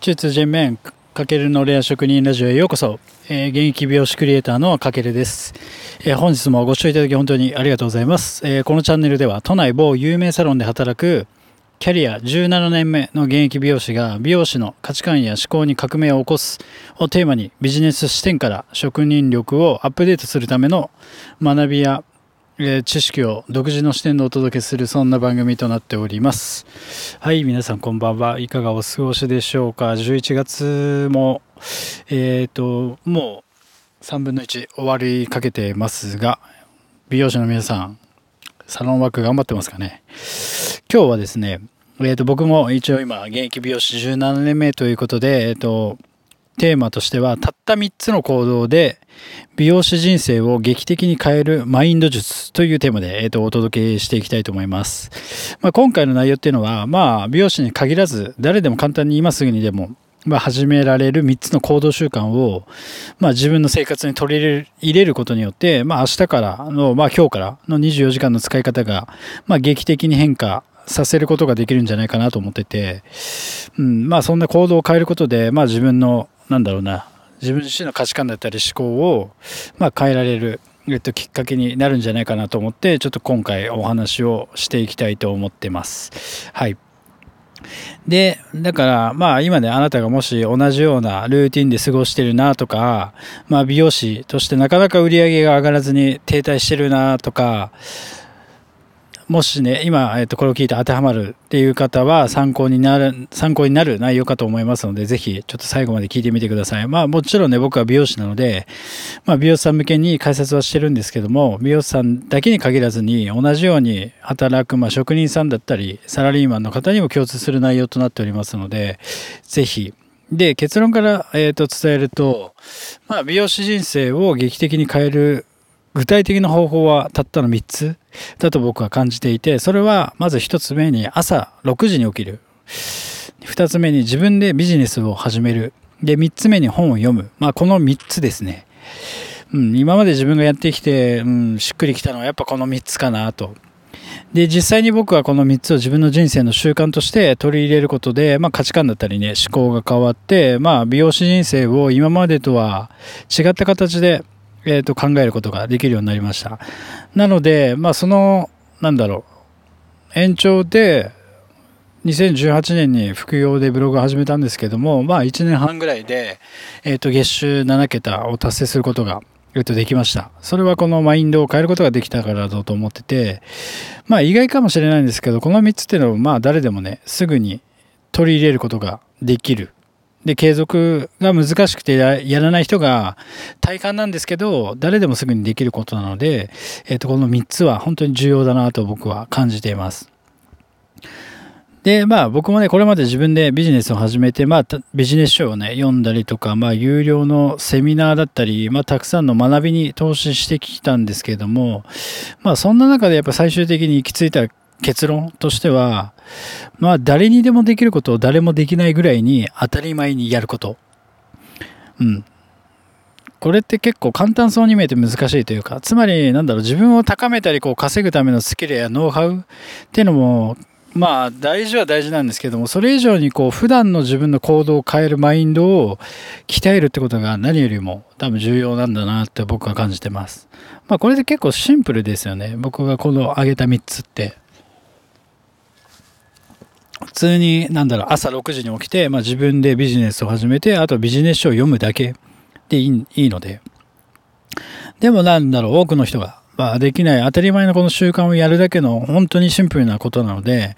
中通人面かけるのレア職人ラジオへようこそ、えー、現役美容師クリエイターのかけるです、えー、本日もご視聴いただき本当にありがとうございます、えー、このチャンネルでは都内某有名サロンで働くキャリア17年目の現役美容師が美容師の価値観や思考に革命を起こすをテーマにビジネス視点から職人力をアップデートするための学びやえ知識を独自の視点でお届けするそんな番組となっております。はい皆さんこんばんは。いかがお過ごしでしょうか？11月もえっ、ー、ともう3分の1終わりかけてますが美容師の皆さんサロンワーク頑張ってますかね？今日はですねえー、と僕も一応今現役美容師17年目ということでえっ、とテーマとしてはたった3つの行動で美容師人生を劇的に変えるマインド術というテーマで、えー、とお届けしていきたいと思います。まあ、今回の内容っていうのは、まあ、美容師に限らず誰でも簡単に今すぐにでもまあ、始められる3つの行動習慣を、まあ、自分の生活に取り入れることによって、まあ、明日からの、まあ、今日からの24時間の使い方が、まあ、劇的に変化させることができるんじゃないかなと思ってて、うん、まあ、そんな行動を変えることで、まあ、自分のなんだろうな自分自身の価値観だったり思考を、まあ、変えられる、えっと、きっかけになるんじゃないかなと思ってちょっと今回お話をしていきたいと思ってます。はいで、だから、まあ今ね、あなたがもし同じようなルーティンで過ごしてるなとか、まあ美容師としてなかなか売り上げが上がらずに停滞してるなとか、もしね、今、えっと、これを聞いて当てはまるっていう方は参考になる、参考になる内容かと思いますので、ぜひちょっと最後まで聞いてみてください。まあもちろんね、僕は美容師なので、まあ美容師さん向けに解説はしてるんですけども、美容師さんだけに限らずに、同じように働く、まあ職人さんだったり、サラリーマンの方にも共通する内容となっておりますので、ぜひ、で、結論から、えー、と伝えると、まあ、美容師人生を劇的に変える具体的な方法はたったの3つだと僕は感じていて、それはまず1つ目に朝6時に起きる。2つ目に自分でビジネスを始める。で、3つ目に本を読む。まあこの3つですね。うん、今まで自分がやってきて、うん、しっくりきたのはやっぱこの3つかなと。で、実際に僕はこの3つを自分の人生の習慣として取り入れることで、まあ価値観だったりね、思考が変わって、まあ美容師人生を今までとは違った形でえー、と考えることができるようになりました。なので、まあ、その、なんだろう、延長で、2018年に副業でブログを始めたんですけども、まあ1年半ぐらいで、え、ー、と月収7桁を達成することが、えっ、とできました。それはこのマインドを変えることができたからだと思ってて、まあ意外かもしれないんですけど、この3つっていうのはまあ誰でもね、すぐに取り入れることができるで、継続が難しくてやらない人が体感なんですけど、誰でもすぐにできることなので、えっ、ー、と、この3つは本当に重要だなと僕は感じています。で、まあ僕もね、これまで自分でビジネスを始めて、まあビジネス書をね、読んだりとか、まあ有料のセミナーだったり、まあたくさんの学びに投資してきたんですけども、まあそんな中でやっぱ最終的に行き着いた結論としては、まあ誰にでもできることを誰もできないぐらいに当たり前にやること。うん。これって結構簡単そうに見えて難しいというか、つまりなんだろう、自分を高めたりこう稼ぐためのスキルやノウハウっていうのも、まあ大事は大事なんですけども、それ以上にこう普段の自分の行動を変えるマインドを鍛えるってことが何よりも多分重要なんだなって僕は感じてます。まあこれで結構シンプルですよね。僕がこの挙げた3つって。通に、なんだろう、朝6時に起きて、まあ自分でビジネスを始めて、あとビジネス書を読むだけでいいいいので。でもなんだろう、多くの人が、まあできない当たり前のこの習慣をやるだけの本当にシンプルなことなので、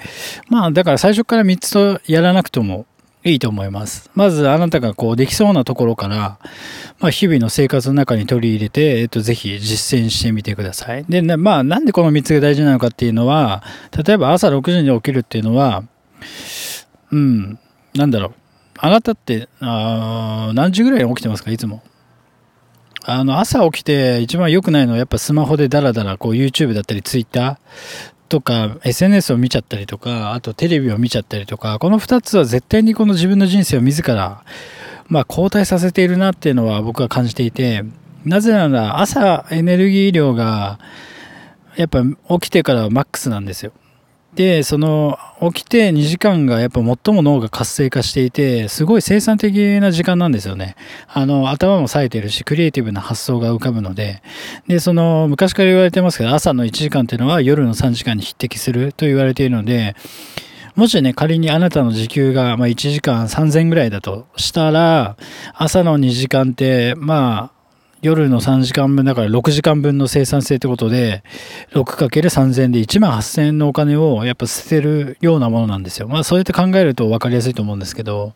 まあだから最初から3つとやらなくてもいいと思います。まずあなたがこうできそうなところから、まあ日々の生活の中に取り入れて、えっとぜひ実践してみてください。で、まあなんでこの3つが大事なのかっていうのは、例えば朝6時に起きるっていうのは、うん、なんだろう。あなたって、あ何時ぐらいに起きてますか？いつも。あの、朝起きて一番良くないのはやっぱスマホでダラダラこう YouTube だったり Twitter とか SNS を見ちゃったりとか、あとテレビを見ちゃったりとか、この2つは絶対にこの自分の人生を自ら、まあ、交代させているなっていうのは僕は感じていて、なぜなら朝エネルギー量がやっぱ起きてからはマックスなんですよ。で、その、起きて2時間がやっぱ最も脳が活性化していて、すごい生産的な時間なんですよね。あの、頭も冴えてるし、クリエイティブな発想が浮かぶので、で、その、昔から言われてますけど、朝の1時間っていうのは夜の3時間に匹敵すると言われているので、もしね、仮にあなたの時給が、ま1時間3000ぐらいだとしたら、朝の2時間って、まあ、夜の3時間分だから6時間分の生産性ってことで 6×3000 で1万8000円のお金をやっぱ捨てるようなものなんですよ。まあそうやって考えると分かりやすいと思うんですけど。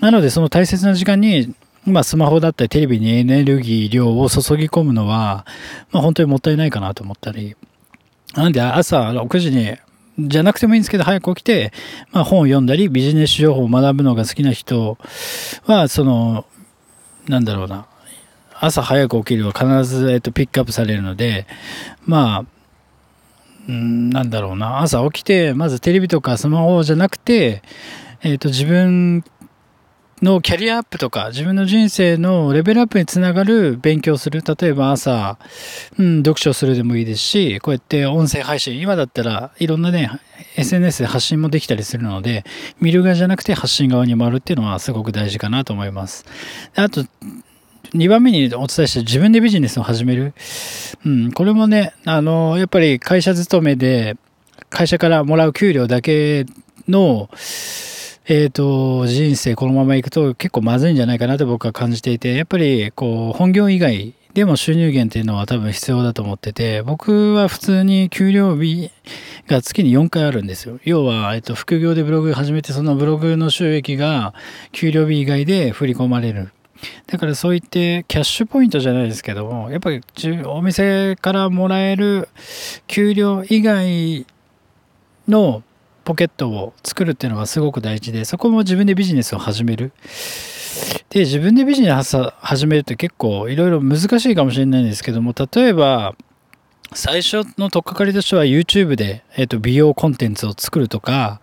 なのでその大切な時間にまあスマホだったりテレビにエネルギー量を注ぎ込むのはまあ本当にもったいないかなと思ったり。なんで朝6時にじゃなくてもいいんですけど、早く起きて、まあ、本を読んだり、ビジネス情報を学ぶのが好きな人は、その、なんだろうな、朝早く起きるは必ず、えっと、ピックアップされるので、まあ、ん、なんだろうな、朝起きて、まずテレビとかスマホじゃなくて、えっと、自分のキャリアアップとか、自分の人生のレベルアップにつながる勉強する。例えば朝、うん、読書するでもいいですし、こうやって音声配信、今だったらいろんなね、SNS で発信もできたりするので、見る側じゃなくて発信側に回るっていうのはすごく大事かなと思います。あと、2番目にお伝えして自分でビジネスを始める。うん、これもね、あの、やっぱり会社勤めで、会社からもらう給料だけの、えっ、ー、と、人生このまま行くと結構まずいんじゃないかなと僕は感じていて、やっぱりこう、本業以外でも収入源っていうのは多分必要だと思ってて、僕は普通に給料日が月に4回あるんですよ。要は、えっと、副業でブログ始めて、そのブログの収益が給料日以外で振り込まれる。だからそういってキャッシュポイントじゃないですけども、やっぱりお店からもらえる給料以外のポケットを作るっていうのがすごく大事で、そこも自分でビジネスを始める。で、自分でビジネスを始めるって結構いろいろ難しいかもしれないんですけども、例えば、最初の取っかかりとしては YouTube で、えー、と美容コンテンツを作るとか、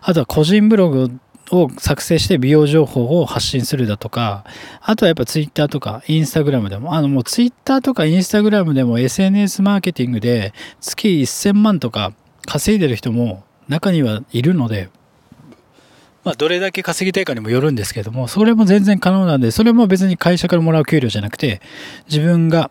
あとは個人ブログをを作成して美容情報を発信するだとか、あとはやっぱツイッターとかインスタグラムでも、あのもうツイッターとかインスタグラムでも SNS マーケティングで月1000万とか稼いでる人も中にはいるので、まあ、どれだけ稼ぎたいかにもよるんですけども、それも全然可能なんで、それも別に会社からもらう給料じゃなくて、自分が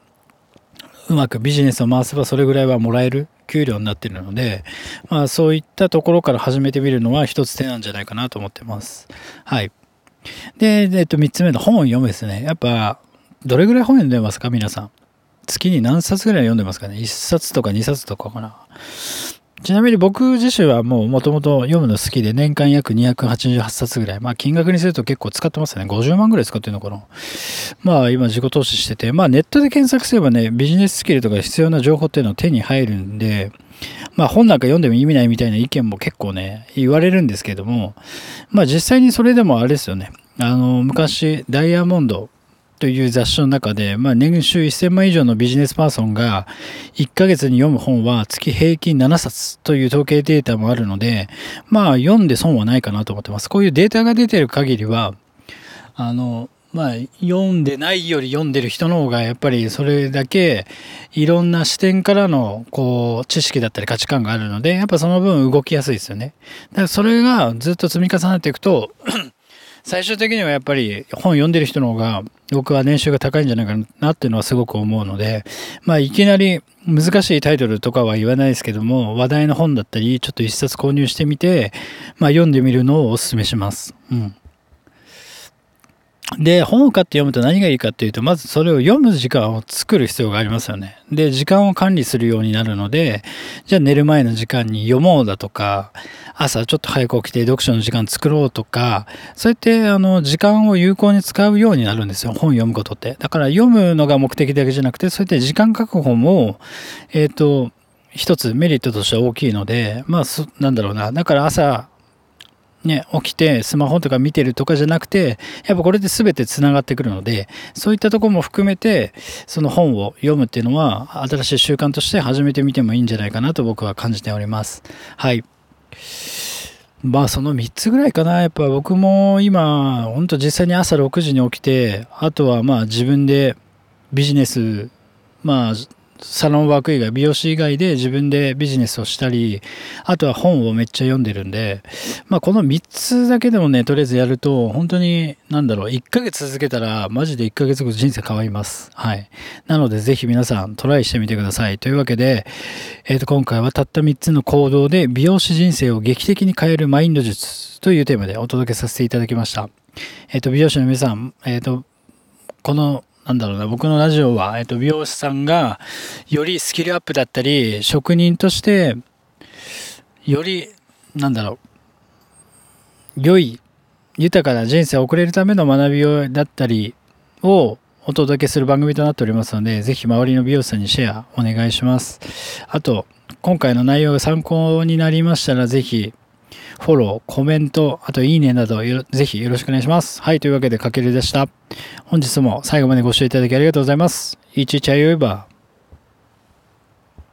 うまくビジネスを回せばそれぐらいはもらえる。給料になっているので、まあそういったところから始めてみるのは一つ手なんじゃないかなと思ってます。はい。で、えっと、三つ目の本を読むですね。やっぱ、どれぐらい本読んでますか？皆さん。月に何冊ぐらい読んでますかね ?1 冊とか2冊とかかな。ちなみに僕自身はもう元々読むの好きで年間約288冊ぐらい。まあ金額にすると結構使ってますね。50万ぐらい使ってるのかな。まあ今自己投資してて、まあネットで検索すればね、ビジネススキルとか必要な情報っていうのは手に入るんで、まあ本なんか読んでも意味ないみたいな意見も結構ね、言われるんですけども、まあ実際にそれでもあれですよね。あの、昔、ダイヤモンドという雑誌の中で、まあ、年収1000万以上のビジネスパーソンが1ヶ月に読む本は月平均7冊という統計データもあるので、まあ読んで損はないかなと思ってます。こういうデータが出てる限りは、あの、まあ、読んでないより読んでる人の方がやっぱりそれだけいろんな視点からのこう知識だったり価値観があるのでやっぱその分動きやすいですよね。だからそれがずっと積み重なっていくと最終的にはやっぱり本読んでる人の方が僕は年収が高いんじゃないかなっていうのはすごく思うので、まあいきなり難しいタイトルとかは言わないですけども、話題の本だったり、ちょっと一冊購入してみて、まあ読んでみるのをお勧めします。うん。で、本を買って読むと何がいいかっていうと、まずそれを読む時間を作る必要がありますよね。で、時間を管理するようになるので、じゃあ寝る前の時間に読もうだとか、朝ちょっと早く起きて読書の時間作ろうとか、そうやってあの時間を有効に使うようになるんですよ。本読むことって。だから読むのが目的だけじゃなくて、そうやって時間確保も、えっ、ー、と、一つメリットとしては大きいので、まあ、なんだろうな。だから朝ね、起きてスマホとか見てるとかじゃなくて、やっぱこれで全て繋がってくるので、そういったとこも含めて、その本を読むっていうのは、新しい習慣として始めてみてもいいんじゃないかなと僕は感じております。はい。まあその3つぐらいかな。やっぱ僕も今、ほんと実際に朝6時に起きて、あとはまあ自分でビジネス、まあサロンワーク以外、美容師以外で自分でビジネスをしたり、あとは本をめっちゃ読んでるんで、まあこの3つだけでもね、とりあえずやると、本当に、なんだろう、1ヶ月続けたら、マジで1ヶ月後人生変わります。はい。なのでぜひ皆さんトライしてみてください。というわけで、えっ、ー、と、今回はたった3つの行動で美容師人生を劇的に変えるマインド術というテーマでお届けさせていただきました。えっ、ー、と、美容師の皆さん、えっ、ー、と、このなんだろうな、僕のラジオは、えっと、美容師さんが、よりスキルアップだったり、職人として、より、なんだろう、良い、豊かな人生を送れるための学びをだったりをお届けする番組となっておりますので、ぜひ周りの美容師さんにシェアお願いします。あと、今回の内容が参考になりましたら、ぜひ、フォロー、コメント、あといいねなどぜひよろしくお願いします。はい、というわけでかけるでした。本日も最後までご視聴いただきありがとうございます。いちいちあよいば。